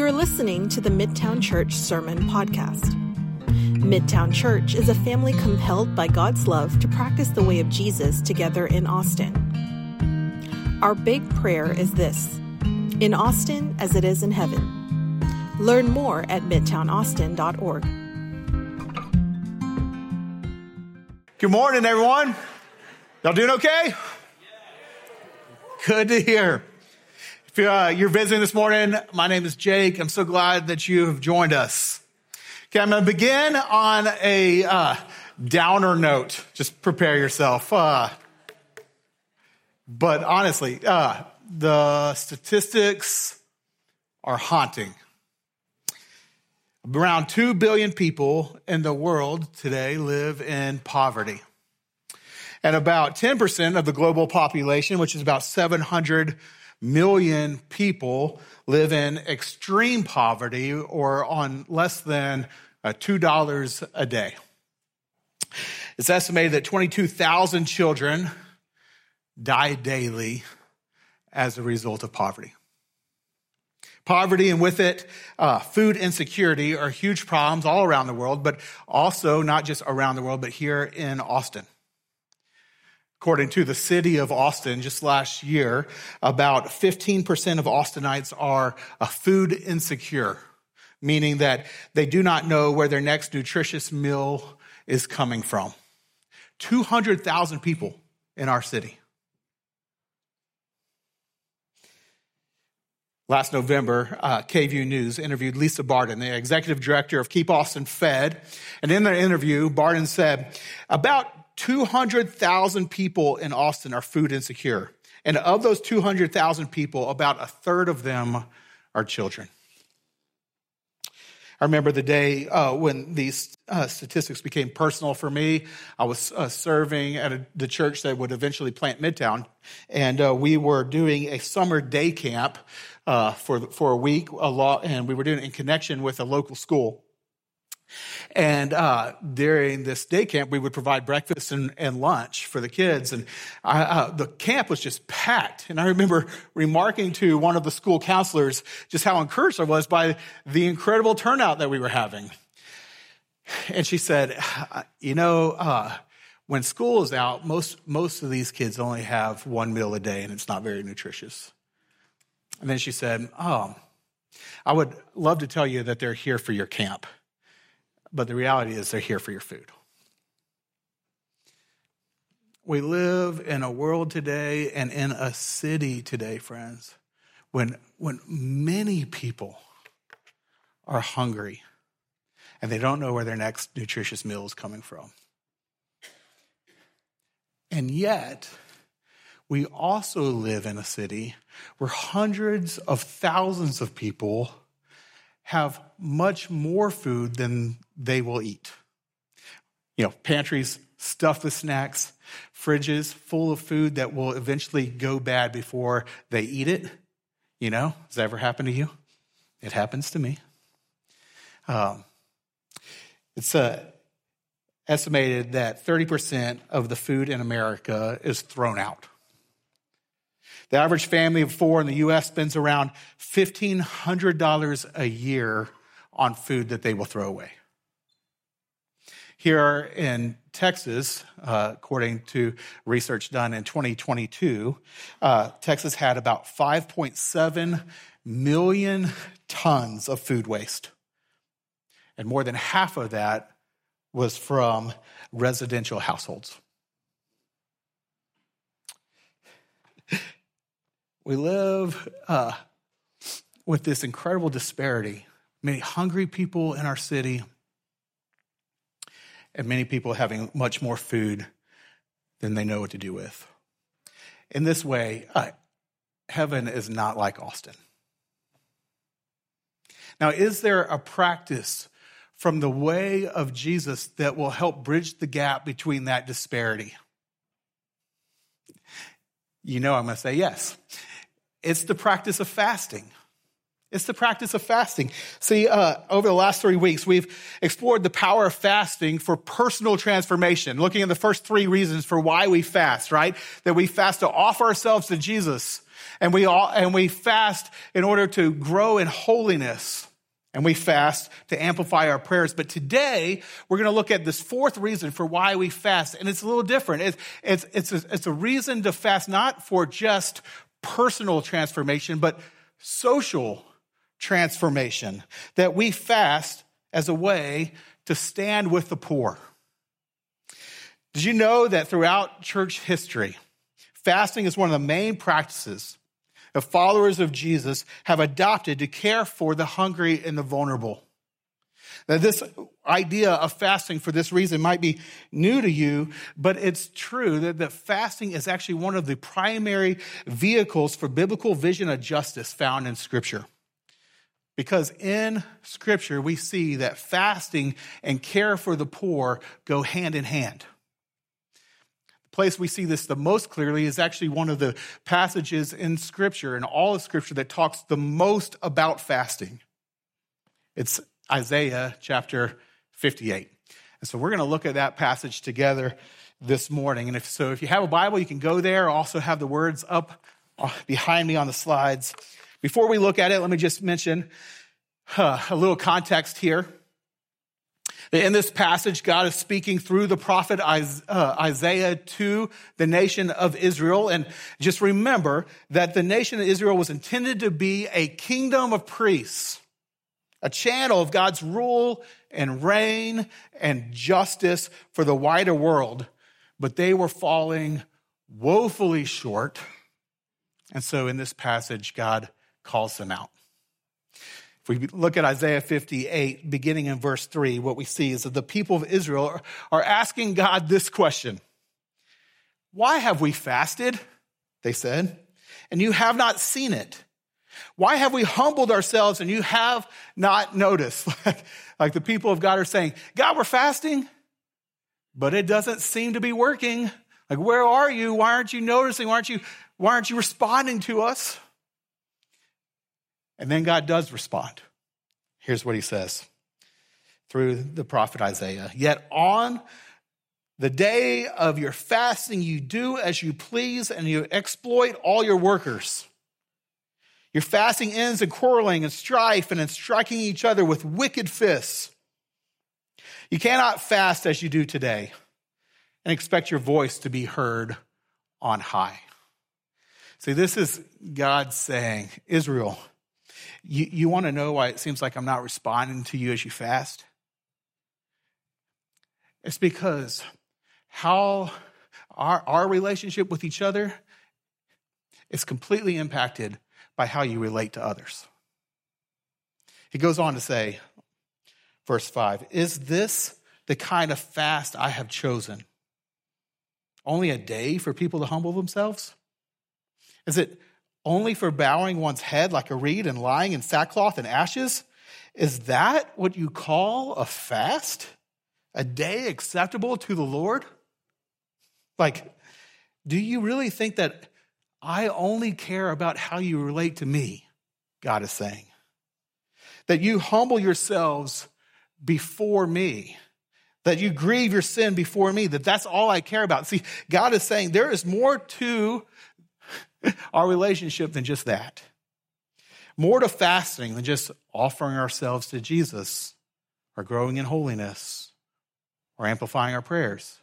You're listening to the Midtown Church Sermon Podcast. Midtown Church is a family compelled by God's love to practice the way of Jesus together in Austin. Our big prayer is this in Austin as it is in heaven. Learn more at midtownaustin.org. Good morning, everyone. Y'all doing okay? Good to hear. If uh, you're visiting this morning, my name is Jake. I'm so glad that you have joined us. Okay, I'm going to begin on a uh, downer note. Just prepare yourself. Uh, but honestly, uh, the statistics are haunting. Around 2 billion people in the world today live in poverty. And about 10% of the global population, which is about 700 million people live in extreme poverty or on less than uh, $2 a day. It's estimated that 22,000 children die daily as a result of poverty. Poverty and with it, uh, food insecurity are huge problems all around the world, but also not just around the world, but here in Austin. According to the city of Austin, just last year, about 15% of Austinites are uh, food insecure, meaning that they do not know where their next nutritious meal is coming from. 200,000 people in our city. Last November, uh, KVUE News interviewed Lisa Barden, the executive director of Keep Austin Fed. And in their interview, Barden said, about 200,000 people in Austin are food insecure. And of those 200,000 people, about a third of them are children. I remember the day uh, when these uh, statistics became personal for me. I was uh, serving at a, the church that would eventually plant Midtown, and uh, we were doing a summer day camp uh, for for a week, a lot, and we were doing it in connection with a local school. And uh, during this day camp, we would provide breakfast and, and lunch for the kids. And I, uh, the camp was just packed. And I remember remarking to one of the school counselors just how encouraged I was by the incredible turnout that we were having. And she said, You know, uh, when school is out, most, most of these kids only have one meal a day, and it's not very nutritious. And then she said, Oh, I would love to tell you that they're here for your camp but the reality is they're here for your food. We live in a world today and in a city today, friends, when, when many people are hungry and they don't know where their next nutritious meal is coming from. And yet, we also live in a city where hundreds of thousands of people have much more food than they will eat. You know, pantries stuffed with snacks, fridges full of food that will eventually go bad before they eat it. You know, does that ever happen to you? It happens to me. Um, it's uh, estimated that 30% of the food in America is thrown out. The average family of four in the U.S. spends around $1,500 a year on food that they will throw away. Here in Texas, uh, according to research done in 2022, uh, Texas had about 5.7 million tons of food waste. And more than half of that was from residential households. We live uh, with this incredible disparity. Many hungry people in our city, and many people having much more food than they know what to do with. In this way, uh, heaven is not like Austin. Now, is there a practice from the way of Jesus that will help bridge the gap between that disparity? You know, I'm going to say yes. It's the practice of fasting. It's the practice of fasting. See, uh, over the last three weeks, we've explored the power of fasting for personal transformation, looking at the first three reasons for why we fast, right? That we fast to offer ourselves to Jesus And we all, and we fast in order to grow in holiness. And we fast to amplify our prayers. But today, we're going to look at this fourth reason for why we fast. And it's a little different. It's, it's, it's, a, it's a reason to fast not for just personal transformation, but social transformation. That we fast as a way to stand with the poor. Did you know that throughout church history, fasting is one of the main practices that followers of Jesus have adopted to care for the hungry and the vulnerable? Now, this idea of fasting for this reason might be new to you, but it's true that, that fasting is actually one of the primary vehicles for biblical vision of justice found in Scripture. Because in Scripture, we see that fasting and care for the poor go hand in hand The place we see this the most clearly is actually one of the passages in Scripture, in all of Scripture, that talks the most about fasting. It's Isaiah chapter 58. And so we're going to look at that passage together this morning. And if so, if you have a Bible, you can go there. I also have the words up uh, behind me on the slides. Before we look at it, let me just mention uh, a little context here. In this passage, God is speaking through the prophet uh, Isaiah to the nation of Israel. And just remember that the nation of Israel was intended to be a kingdom of priests, a channel of God's rule and reign and justice for the wider world. But they were falling woefully short. And so in this passage, God calls them out. If we look at Isaiah 58, beginning in verse 3, what we see is that the people of Israel are asking God this question Why have we fasted? They said, and you have not seen it. Why have we humbled ourselves and you have not noticed? like like the people of God are saying, God, we're fasting, but it doesn't seem to be working. Like, where are you? Why aren't you noticing? Why aren't you, why aren't you responding to us? And then God does respond. Here's what he says through the prophet Isaiah. Yet on the day of your fasting, you do as you please and you exploit all your workers. Your fasting ends in quarreling and strife and in striking each other with wicked fists. You cannot fast as you do today and expect your voice to be heard on high. See, this is God saying, Israel, you, you want to know why it seems like I'm not responding to you as you fast? It's because how our, our relationship with each other is completely impacted by how you relate to others. He goes on to say, verse 5 Is this the kind of fast I have chosen? Only a day for people to humble themselves? Is it only for bowing one's head like a reed and lying in sackcloth and ashes? Is that what you call a fast? A day acceptable to the Lord? Like, do you really think that I only care about how you relate to me? God is saying. That you humble yourselves before me. That you grieve your sin before me. That that's all I care about. See, God is saying there is more to our relationship than just that. More to fasting than just offering ourselves to Jesus or growing in holiness or amplifying our prayers.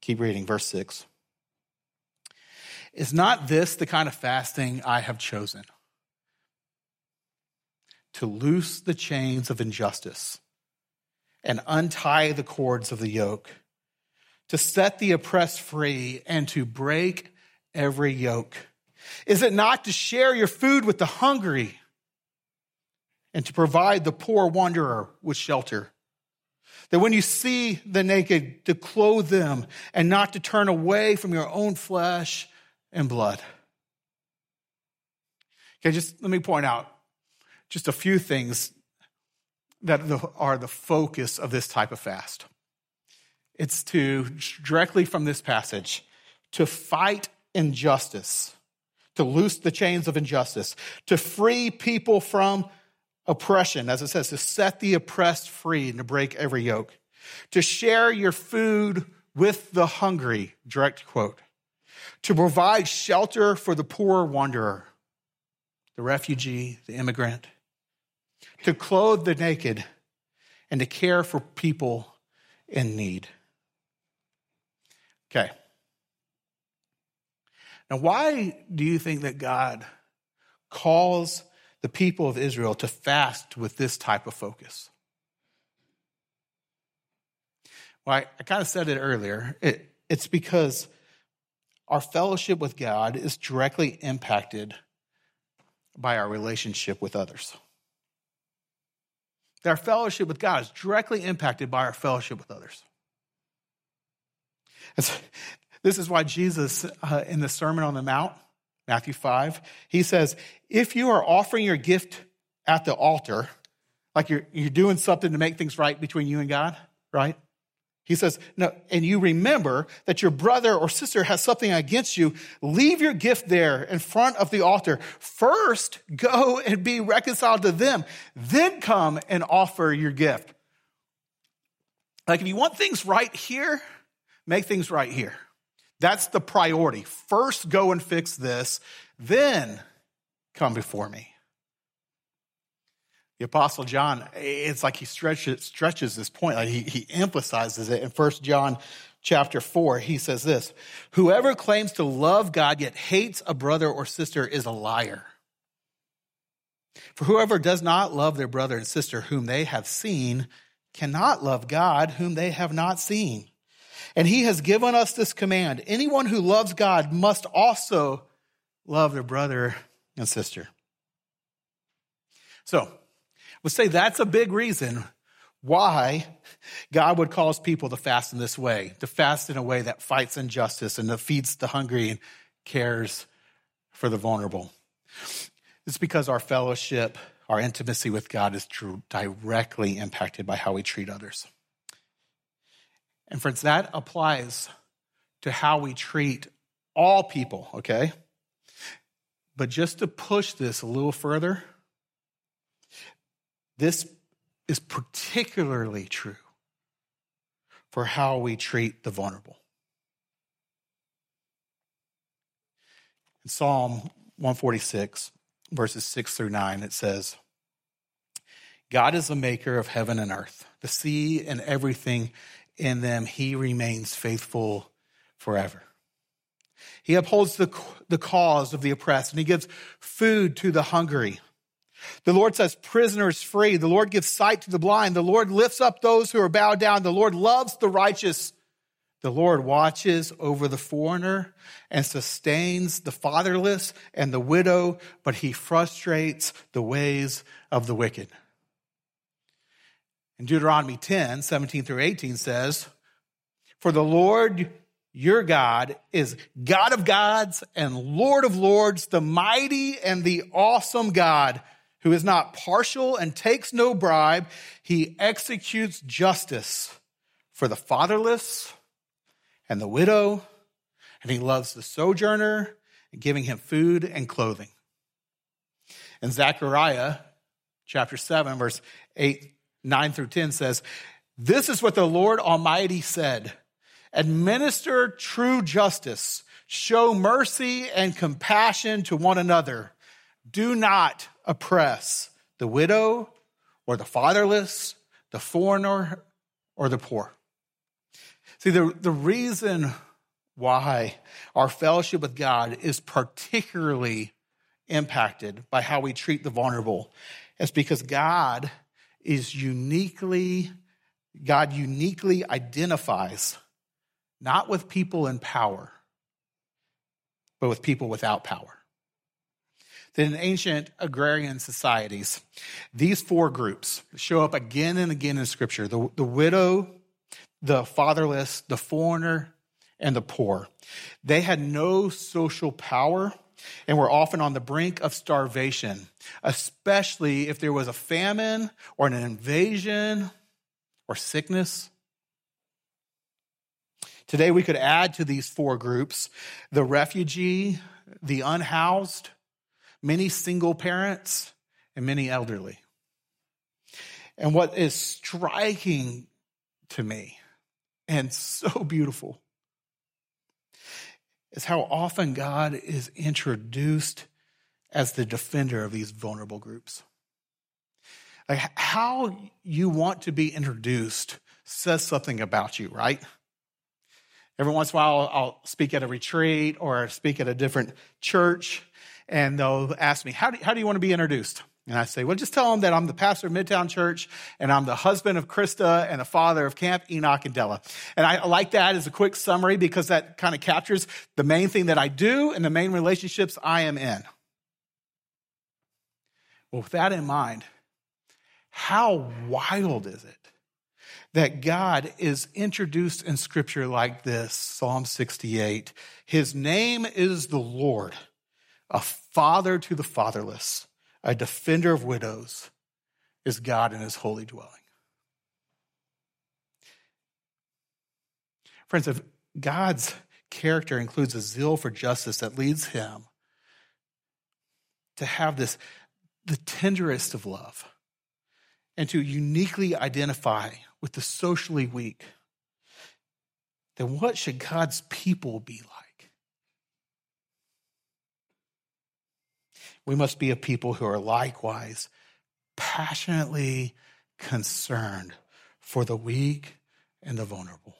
Keep reading, verse 6. Is not this the kind of fasting I have chosen? To loose the chains of injustice and untie the cords of the yoke to set the oppressed free and to break every yoke? Is it not to share your food with the hungry and to provide the poor wanderer with shelter? That when you see the naked, to clothe them and not to turn away from your own flesh and blood. Okay, just let me point out just a few things that are the focus of this type of fast. It's to, directly from this passage, to fight injustice, to loose the chains of injustice, to free people from oppression, as it says, to set the oppressed free and to break every yoke, to share your food with the hungry, direct quote, to provide shelter for the poor wanderer, the refugee, the immigrant, to clothe the naked, and to care for people in need. Okay. Now, why do you think that God calls the people of Israel to fast with this type of focus? Well, I, I kind of said it earlier. It, it's because our fellowship with God is directly impacted by our relationship with others. Our fellowship with God is directly impacted by our fellowship with others. This is why Jesus, uh, in the Sermon on the Mount, Matthew 5, he says, If you are offering your gift at the altar, like you're, you're doing something to make things right between you and God, right? He says, no, and you remember that your brother or sister has something against you, leave your gift there in front of the altar. First, go and be reconciled to them. Then come and offer your gift. Like if you want things right here, make things right here. That's the priority. First, go and fix this, then come before me. Apostle John, it's like he stretches, stretches this point, like he, he emphasizes it in 1 John chapter 4. He says this Whoever claims to love God yet hates a brother or sister is a liar. For whoever does not love their brother and sister whom they have seen cannot love God whom they have not seen. And he has given us this command anyone who loves God must also love their brother and sister. So, would say that's a big reason why God would cause people to fast in this way, to fast in a way that fights injustice and that feeds the hungry and cares for the vulnerable. It's because our fellowship, our intimacy with God is directly impacted by how we treat others. And friends, that applies to how we treat all people, okay? But just to push this a little further, this is particularly true for how we treat the vulnerable. In Psalm 146, verses 6 through 9, it says, God is the maker of heaven and earth, the sea and everything in them. He remains faithful forever. He upholds the, the cause of the oppressed, and he gives food to the hungry. The Lord says, prisoners free. The Lord gives sight to the blind. The Lord lifts up those who are bowed down. The Lord loves the righteous. The Lord watches over the foreigner and sustains the fatherless and the widow, but he frustrates the ways of the wicked. In Deuteronomy 10, 17 through 18 says, For the Lord your God is God of gods and Lord of lords, the mighty and the awesome God who is not partial and takes no bribe. He executes justice for the fatherless and the widow, and he loves the sojourner, giving him food and clothing. And Zechariah chapter 7, verse 8, 9 through 10 says, This is what the Lord Almighty said Administer true justice, show mercy and compassion to one another. Do not oppress the widow or the fatherless, the foreigner or the poor. See, the, the reason why our fellowship with God is particularly impacted by how we treat the vulnerable is because God is uniquely, God uniquely identifies not with people in power, but with people without power in ancient agrarian societies, these four groups show up again and again in Scripture the, the widow, the fatherless, the foreigner, and the poor. They had no social power and were often on the brink of starvation, especially if there was a famine or an invasion or sickness. Today, we could add to these four groups the refugee, the unhoused, many single parents, and many elderly. And what is striking to me and so beautiful is how often God is introduced as the defender of these vulnerable groups. Like how you want to be introduced says something about you, right? Every once in a while, I'll speak at a retreat or speak at a different church, and they'll ask me, How do, how do you want to be introduced? And I say, Well, just tell them that I'm the pastor of Midtown Church, and I'm the husband of Krista and the father of Camp Enoch and Della. And I like that as a quick summary because that kind of captures the main thing that I do and the main relationships I am in. Well, with that in mind, how wild is it that God is introduced in scripture like this Psalm 68. His name is the Lord, a father to the fatherless, a defender of widows, is God in his holy dwelling. Friends, if God's character includes a zeal for justice that leads him to have this, the tenderest of love, and to uniquely identify with the socially weak, then what should God's people be like? We must be a people who are likewise passionately concerned for the weak and the vulnerable.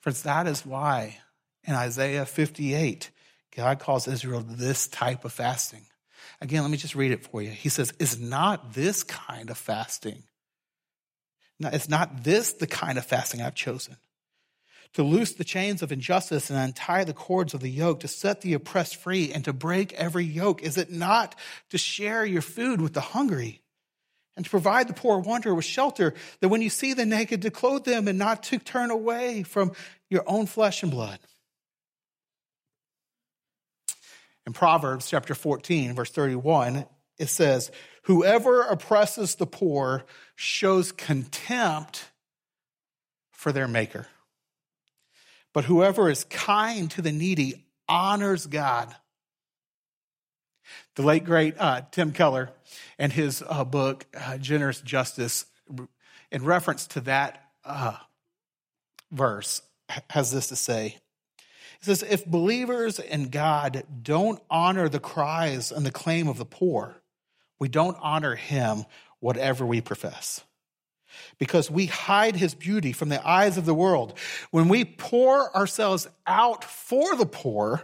Friends, that is why in Isaiah 58, God calls Israel this type of fasting. Again, let me just read it for you. He says, Is not this kind of fasting Now, it's not this the kind of fasting I've chosen. To loose the chains of injustice and untie the cords of the yoke, to set the oppressed free and to break every yoke. Is it not to share your food with the hungry and to provide the poor wanderer with shelter, that when you see the naked, to clothe them and not to turn away from your own flesh and blood? In Proverbs chapter 14, verse 31, it says, Whoever oppresses the poor shows contempt for their maker. But whoever is kind to the needy honors God. The late, great uh, Tim Keller, and his uh, book, uh, Generous Justice, in reference to that uh, verse, has this to say. It says, If believers in God don't honor the cries and the claim of the poor, we don't honor him, whatever we profess. Because we hide his beauty from the eyes of the world. When we pour ourselves out for the poor,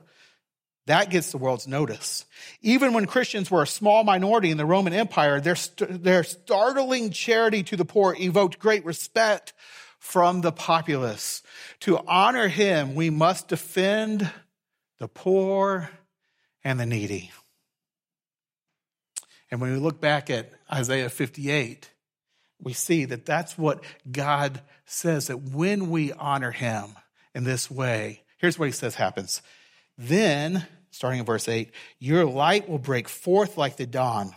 that gets the world's notice. Even when Christians were a small minority in the Roman Empire, their, their startling charity to the poor evoked great respect from the populace. To honor him, we must defend the poor and the needy. And when we look back at Isaiah 58, we see that that's what God says that when we honor him in this way, here's what he says happens. Then, starting in verse 8, your light will break forth like the dawn,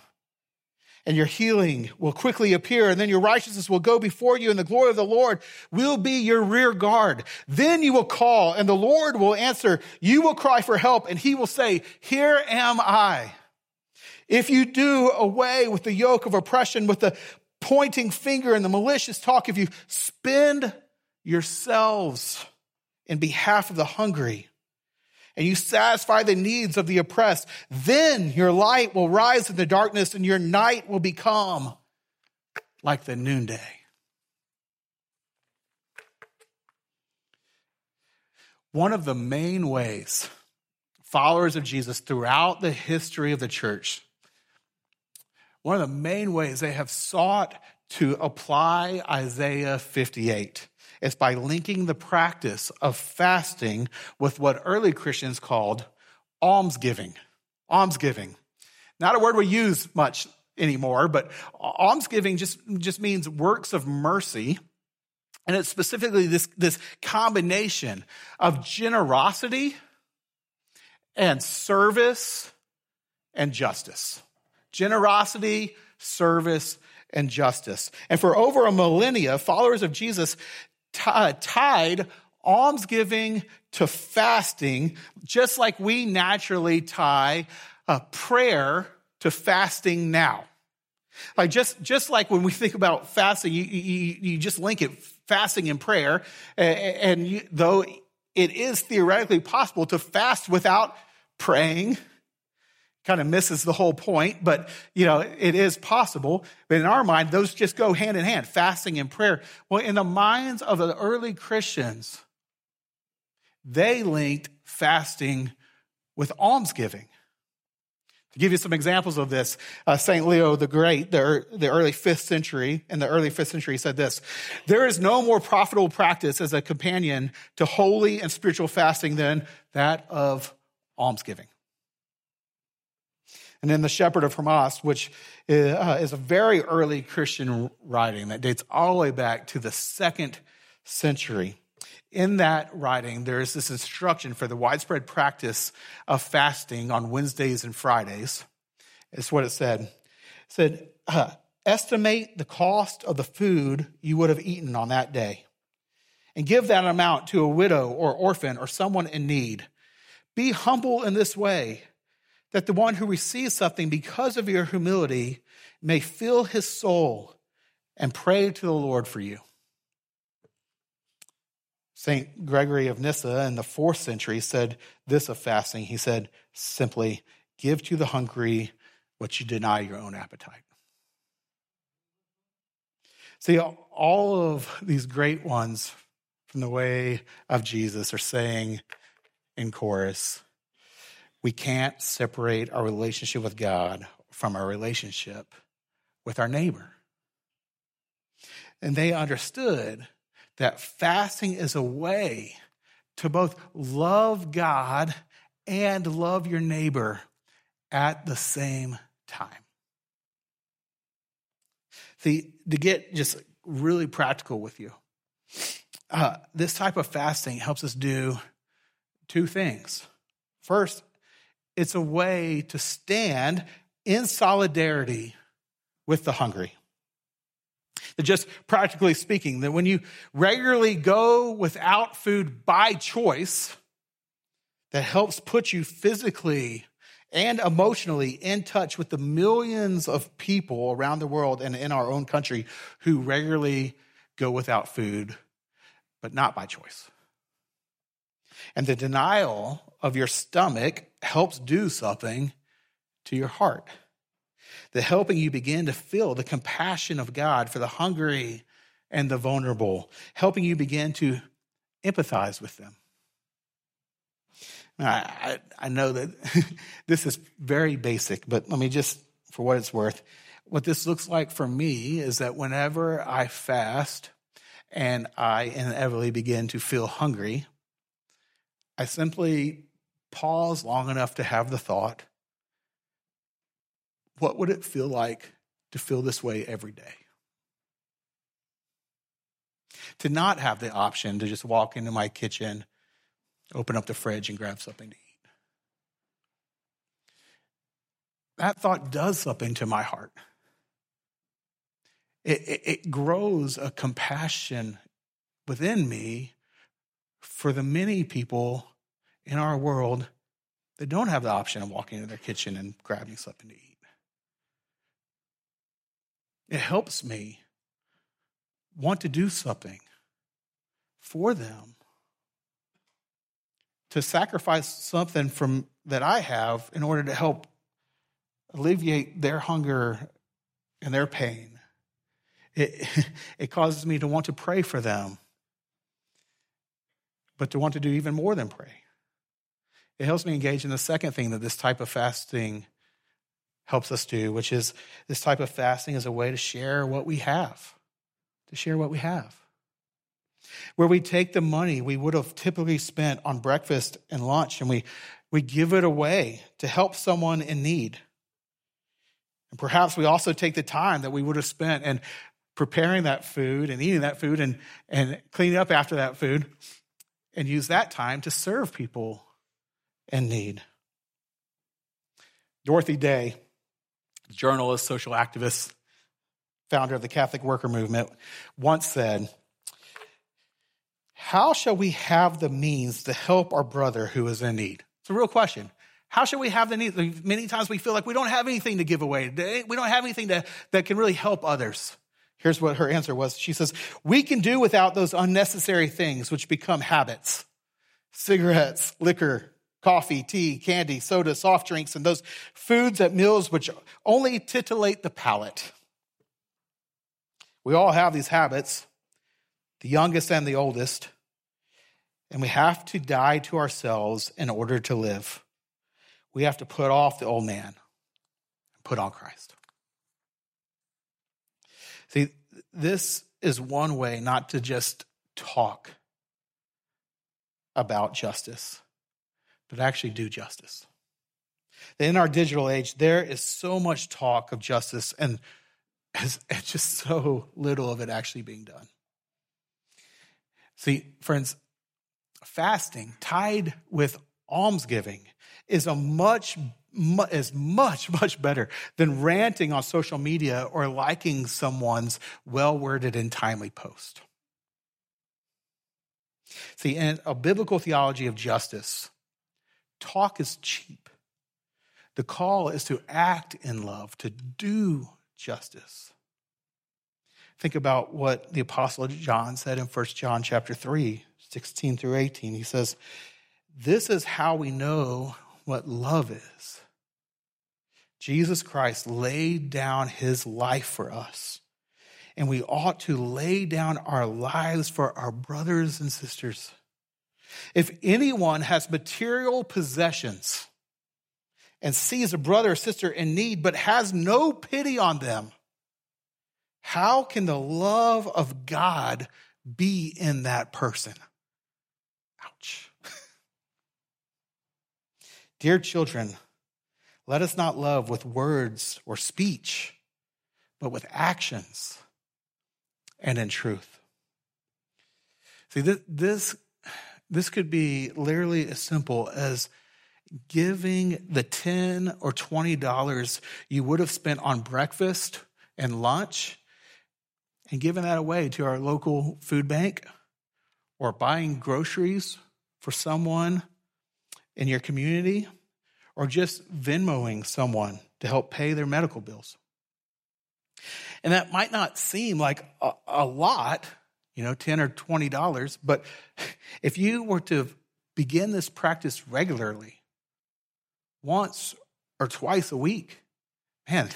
and your healing will quickly appear, and then your righteousness will go before you, and the glory of the Lord will be your rear guard. Then you will call, and the Lord will answer. You will cry for help, and he will say, Here am I. If you do away with the yoke of oppression, with the pointing finger and the malicious talk, if you spend yourselves in behalf of the hungry, and you satisfy the needs of the oppressed, then your light will rise in the darkness and your night will become like the noonday. One of the main ways followers of Jesus throughout the history of the church one of the main ways they have sought to apply Isaiah 58 is by linking the practice of fasting with what early Christians called almsgiving. Almsgiving. Not a word we use much anymore, but almsgiving just, just means works of mercy. And it's specifically this, this combination of generosity and service and justice generosity, service, and justice. And for over a millennia, followers of Jesus t- tied almsgiving to fasting, just like we naturally tie a prayer to fasting now. Like just, just like when we think about fasting, you, you, you just link it fasting and prayer. And you, though it is theoretically possible to fast without praying. Kind of misses the whole point, but you know, it is possible. But in our mind, those just go hand in hand, fasting and prayer. Well, in the minds of the early Christians, they linked fasting with almsgiving. To give you some examples of this, uh, St. Leo the Great, the, the early fifth century, in the early fifth century, said this There is no more profitable practice as a companion to holy and spiritual fasting than that of almsgiving. And then the Shepherd of Hermas, which is, uh, is a very early Christian writing that dates all the way back to the second century in that writing, there is this instruction for the widespread practice of fasting on Wednesdays and Fridays. It's what it said. It said, uh, estimate the cost of the food you would have eaten on that day and give that amount to a widow or orphan or someone in need. Be humble in this way that the one who receives something because of your humility may fill his soul and pray to the Lord for you. St. Gregory of Nyssa in the fourth century said this of fasting. He said simply, Give to the hungry what you deny your own appetite. See, all of these great ones from the way of Jesus are saying in chorus, we can't separate our relationship with God from our relationship with our neighbor. And they understood that fasting is a way to both love God and love your neighbor at the same time. See, to get just really practical with you, uh, this type of fasting helps us do two things. First, it's a way to stand in solidarity with the hungry. That just practically speaking, that when you regularly go without food by choice, that helps put you physically and emotionally in touch with the millions of people around the world and in our own country who regularly go without food, but not by choice. And the denial of your stomach helps do something to your heart the helping you begin to feel the compassion of God for the hungry and the vulnerable, helping you begin to empathize with them. I, I, know that this is very basic, but let me just, for what it's worth, what this looks like for me is that whenever I fast and I inevitably begin to feel hungry, I simply pause long enough to have the thought, what would it feel like to feel this way every day? To not have the option to just walk into my kitchen, open up the fridge, and grab something to eat. That thought does something to my heart. It, it, it grows a compassion within me for the many people in our world that don't have the option of walking into their kitchen and grabbing something to eat. It helps me want to do something for them. To sacrifice something from that I have in order to help alleviate their hunger and their pain. It, it causes me to want to pray for them, but to want to do even more than pray. It helps me engage in the second thing that this type of fasting helps us do, which is this type of fasting is a way to share what we have, to share what we have. Where we take the money we would have typically spent on breakfast and lunch and we, we give it away to help someone in need. And perhaps we also take the time that we would have spent in preparing that food and eating that food and, and cleaning up after that food and use that time to serve people in need. Dorothy Day journalist, social activist, founder of the Catholic Worker Movement, once said, How shall we have the means to help our brother who is in need? It's a real question. How should we have the need? Many times we feel like we don't have anything to give away. We don't have anything to, that can really help others. Here's what her answer was. She says, We can do without those unnecessary things which become habits. cigarettes, liquor, coffee, tea, candy, soda, soft drinks, and those foods at meals which only titillate the palate. We all have these habits, the youngest and the oldest, and we have to die to ourselves in order to live. We have to put off the old man and put on Christ. See, this is one way not to just talk about justice, but actually do justice. In our digital age, there is so much talk of justice and just so little of it actually being done. See, friends, fasting tied with almsgiving is a much is much much better than ranting on social media or liking someone's well-worded and timely post. See, in a biblical theology of justice, talk is cheap. The call is to act in love, to do justice. Think about what the apostle John said in 1 John chapter 3, 16 through 18. He says, "This is how we know what love is. Jesus Christ laid down his life for us and we ought to lay down our lives for our brothers and sisters. If anyone has material possessions and sees a brother or sister in need but has no pity on them, how can the love of God be in that person? Ouch. Dear children, let us not love with words or speech, but with actions and in truth. See, this, this, this could be literally as simple as giving the 10 or $20 you would have spent on breakfast and lunch and giving that away to our local food bank or buying groceries for someone in your community or just Venmoing someone to help pay their medical bills. And that might not seem like a, a lot, you know, 10 or $20, but if you were to begin this practice regularly, once or twice a week, man,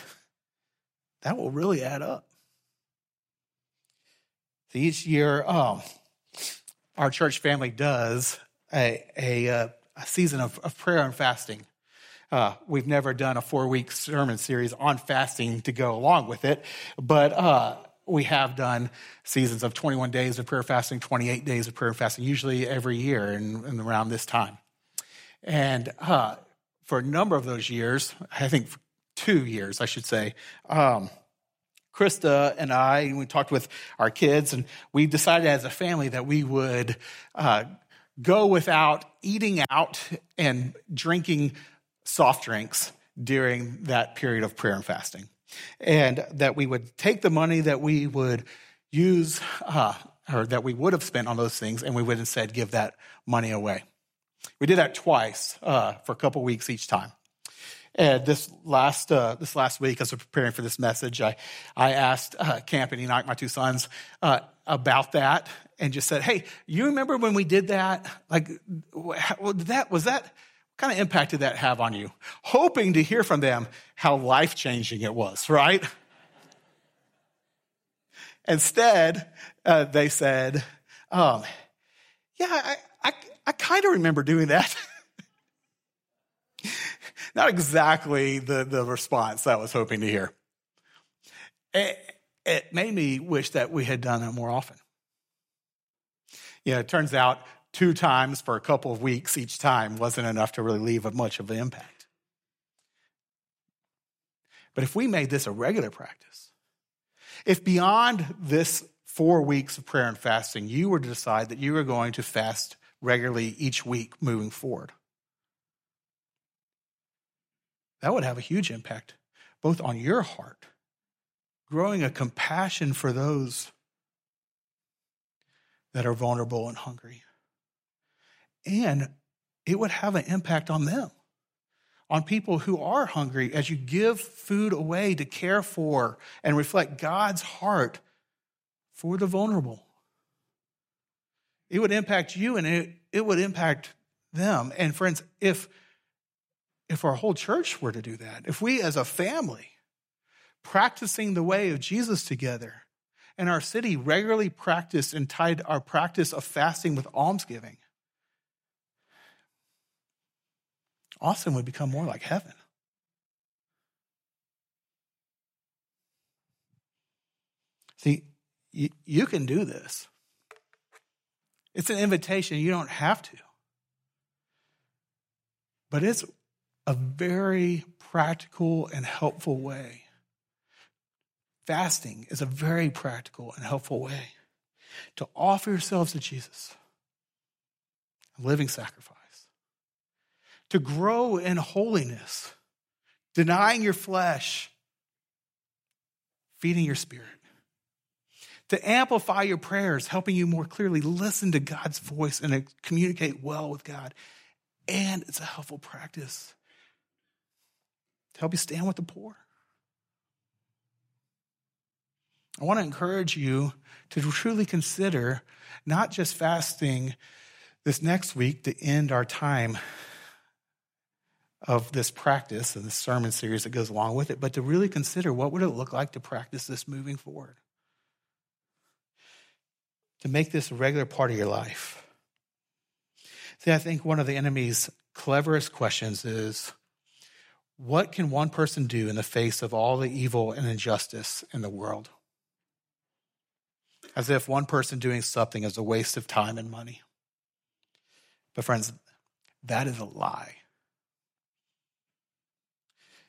that will really add up. Each year, um, our church family does a, a, uh, a season of, of prayer and fasting. Uh, we've never done a four week sermon series on fasting to go along with it, but uh, we have done seasons of 21 days of prayer fasting, 28 days of prayer fasting, usually every year and, and around this time. And uh, for a number of those years, I think two years, I should say, um, Krista and I, we talked with our kids, and we decided as a family that we would uh, go without eating out and drinking soft drinks during that period of prayer and fasting. And that we would take the money that we would use, uh, or that we would have spent on those things, and we would instead give that money away. We did that twice uh, for a couple weeks each time. And this last uh, this last week, as was preparing for this message, I I asked uh, Camp and Enoch, my two sons, uh, about that, and just said, "Hey, you remember when we did that? Like, that was that kind of impact did that have on you? Hoping to hear from them how life changing it was, right? Instead, uh, they said, um, Yeah, I, I, I kind of remember doing that. Not exactly the, the response I was hoping to hear. It, it made me wish that we had done it more often. You know, it turns out two times for a couple of weeks each time wasn't enough to really leave much of an impact. But if we made this a regular practice, if beyond this four weeks of prayer and fasting, you were to decide that you were going to fast regularly each week moving forward, that would have a huge impact both on your heart, growing a compassion for those that are vulnerable and hungry, and it would have an impact on them, on people who are hungry as you give food away to care for and reflect God's heart for the vulnerable. It would impact you and it, it would impact them. And friends, if if our whole church were to do that, if we as a family practicing the way of Jesus together and our city regularly practiced and tied our practice of fasting with almsgiving, Austin would become more like heaven. See, you, you can do this. It's an invitation. You don't have to. But it's a very practical and helpful way. Fasting is a very practical and helpful way to offer yourselves to Jesus, a living sacrifice, to grow in holiness, denying your flesh, feeding your spirit, to amplify your prayers, helping you more clearly listen to God's voice and communicate well with God. And it's a helpful practice to help you stand with the poor. I want to encourage you to truly consider not just fasting this next week to end our time of this practice and the sermon series that goes along with it, but to really consider what would it look like to practice this moving forward. To make this a regular part of your life. See, I think one of the enemy's cleverest questions is what can one person do in the face of all the evil and injustice in the world? As if one person doing something is a waste of time and money. But, friends, that is a lie.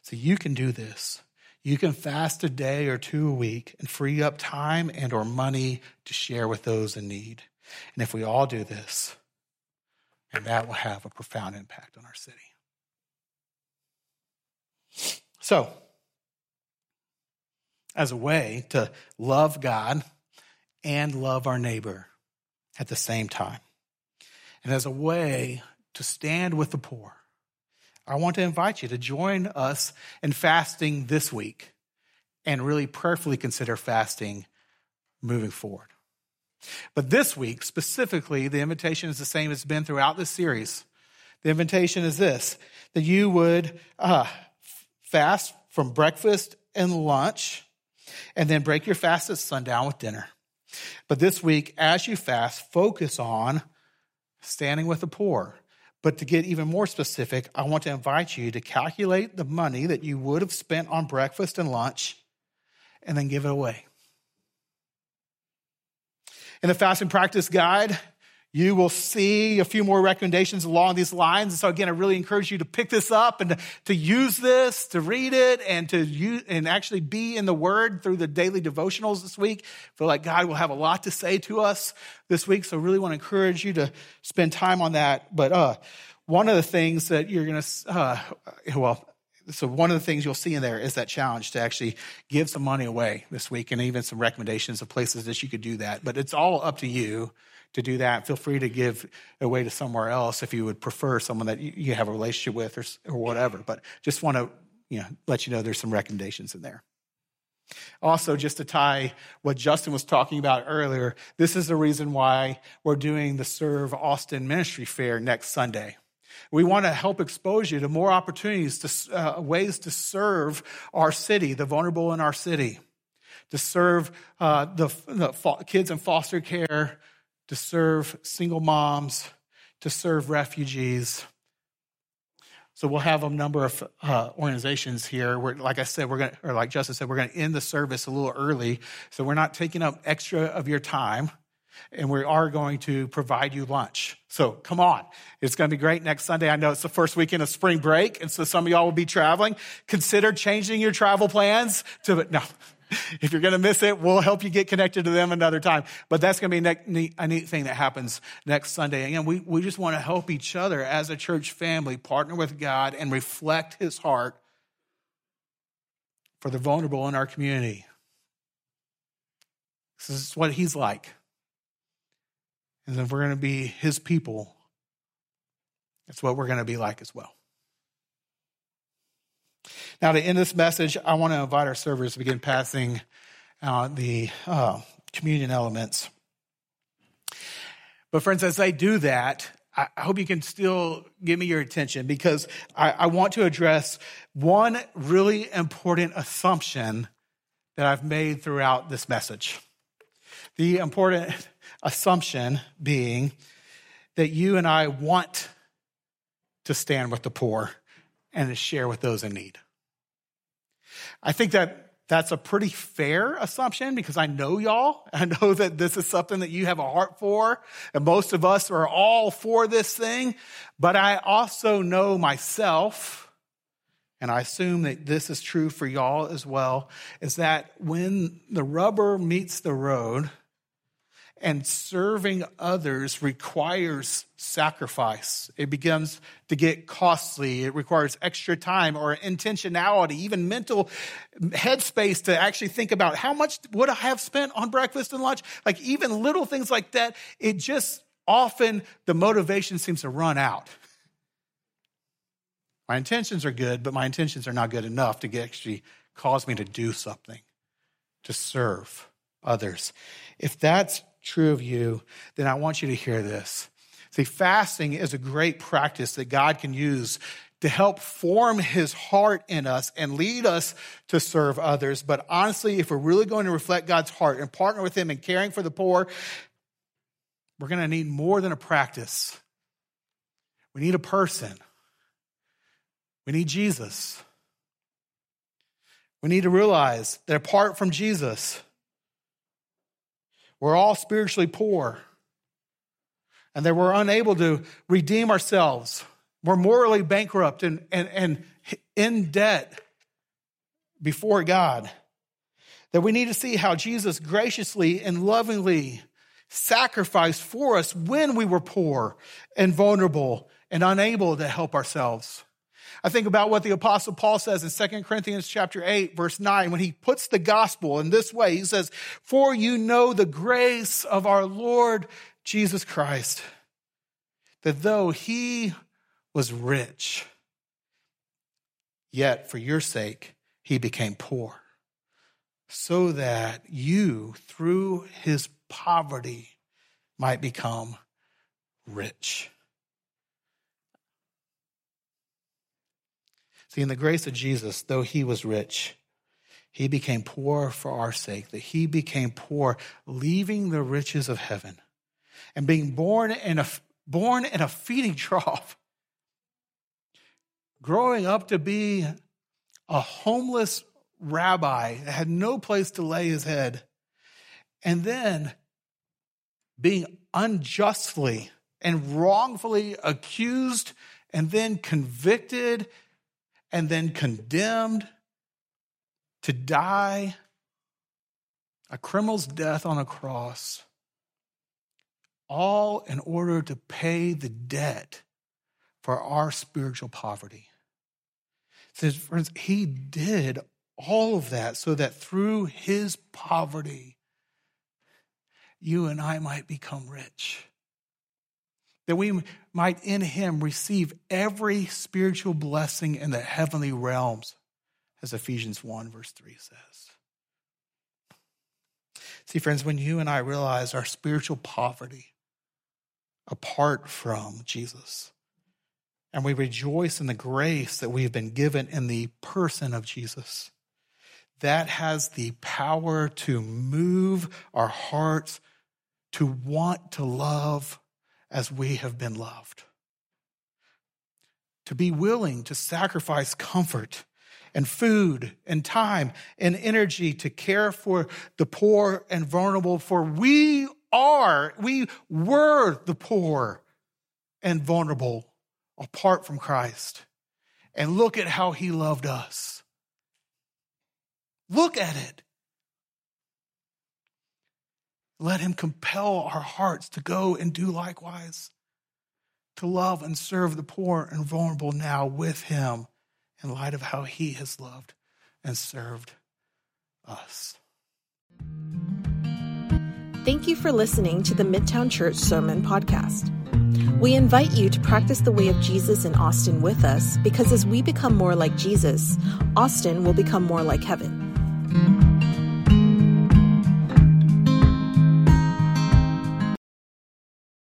So, you can do this. You can fast a day or two a week and free up time and or money to share with those in need. And if we all do this, and that will have a profound impact on our city. So, as a way to love God and love our neighbor at the same time, and as a way to stand with the poor, I want to invite you to join us in fasting this week and really prayerfully consider fasting moving forward. But this week, specifically, the invitation is the same as it's been throughout this series. The invitation is this that you would uh, fast from breakfast and lunch, and then break your fast at sundown with dinner. But this week, as you fast, focus on standing with the poor. But to get even more specific, I want to invite you to calculate the money that you would have spent on breakfast and lunch and then give it away. In the fasting practice guide, you will see a few more recommendations along these lines. And so again, I really encourage you to pick this up and to, use this, to read it and to use, and actually be in the word through the daily devotionals this week. I feel like God will have a lot to say to us this week. So really want to encourage you to spend time on that. But, uh, one of the things that you're going to, uh, well, so one of the things you'll see in there is that challenge to actually give some money away this week and even some recommendations of places that you could do that. But it's all up to you to do that. Feel free to give away to somewhere else if you would prefer someone that you have a relationship with or, or whatever. But just want to you know, let you know there's some recommendations in there. Also, just to tie what Justin was talking about earlier, this is the reason why we're doing the Serve Austin Ministry Fair next Sunday. We want to help expose you to more opportunities, to uh, ways to serve our city, the vulnerable in our city, to serve uh, the, the kids in foster care, to serve single moms, to serve refugees. So we'll have a number of uh, organizations here. Where, like I said, we're going to, or like Justin said, we're going to end the service a little early, so we're not taking up extra of your time, and we are going to provide you lunch. So come on, it's going to be great next Sunday. I know it's the first weekend of spring break, and so some of y'all will be traveling. Consider changing your travel plans to no. if you're going to miss it, we'll help you get connected to them another time. But that's going to be a neat thing that happens next Sunday. Again, we, we just want to help each other as a church family partner with God and reflect his heart for the vulnerable in our community. This is what he's like. And if we're going to be his people, that's what we're going to be like as well. Now, to end this message, I want to invite our servers to begin passing uh, the uh, communion elements. But, friends, as they do that, I hope you can still give me your attention because I, I want to address one really important assumption that I've made throughout this message. The important assumption being that you and I want to stand with the poor and to share with those in need. I think that that's a pretty fair assumption because I know y'all. I know that this is something that you have a heart for, and most of us are all for this thing. But I also know myself, and I assume that this is true for y'all as well, is that when the rubber meets the road, and serving others requires sacrifice. It begins to get costly. It requires extra time or intentionality, even mental headspace to actually think about how much would I have spent on breakfast and lunch? Like even little things like that, it just often the motivation seems to run out. My intentions are good, but my intentions are not good enough to actually cause me to do something, to serve others. If that's true of you, then I want you to hear this. See, fasting is a great practice that God can use to help form his heart in us and lead us to serve others. But honestly, if we're really going to reflect God's heart and partner with him in caring for the poor, we're going to need more than a practice. We need a person. We need Jesus. We need to realize that apart from Jesus, we're all spiritually poor and that we're unable to redeem ourselves. We're morally bankrupt and, and, and in debt before God. That we need to see how Jesus graciously and lovingly sacrificed for us when we were poor and vulnerable and unable to help ourselves. I think about what the apostle Paul says in 2 Corinthians chapter 8 verse 9 when he puts the gospel in this way. He says, "For you know the grace of our Lord Jesus Christ, that though he was rich, yet for your sake he became poor, so that you through his poverty might become rich." See, in the grace of Jesus, though he was rich, he became poor for our sake, that he became poor, leaving the riches of heaven and being born in a, born in a feeding trough, growing up to be a homeless rabbi that had no place to lay his head, and then being unjustly and wrongfully accused and then convicted and then condemned to die a criminal's death on a cross, all in order to pay the debt for our spiritual poverty. Says, friends, he did all of that so that through his poverty, you and I might become rich that we might in him receive every spiritual blessing in the heavenly realms, as Ephesians 1, verse 3 says. See, friends, when you and I realize our spiritual poverty apart from Jesus, and we rejoice in the grace that we have been given in the person of Jesus, that has the power to move our hearts to want to love as we have been loved. To be willing to sacrifice comfort and food and time and energy to care for the poor and vulnerable, for we are, we were the poor and vulnerable apart from Christ. And look at how he loved us. Look at it. Let him compel our hearts to go and do likewise, to love and serve the poor and vulnerable now with him in light of how he has loved and served us. Thank you for listening to the Midtown Church Sermon Podcast. We invite you to practice the way of Jesus in Austin with us because as we become more like Jesus, Austin will become more like heaven.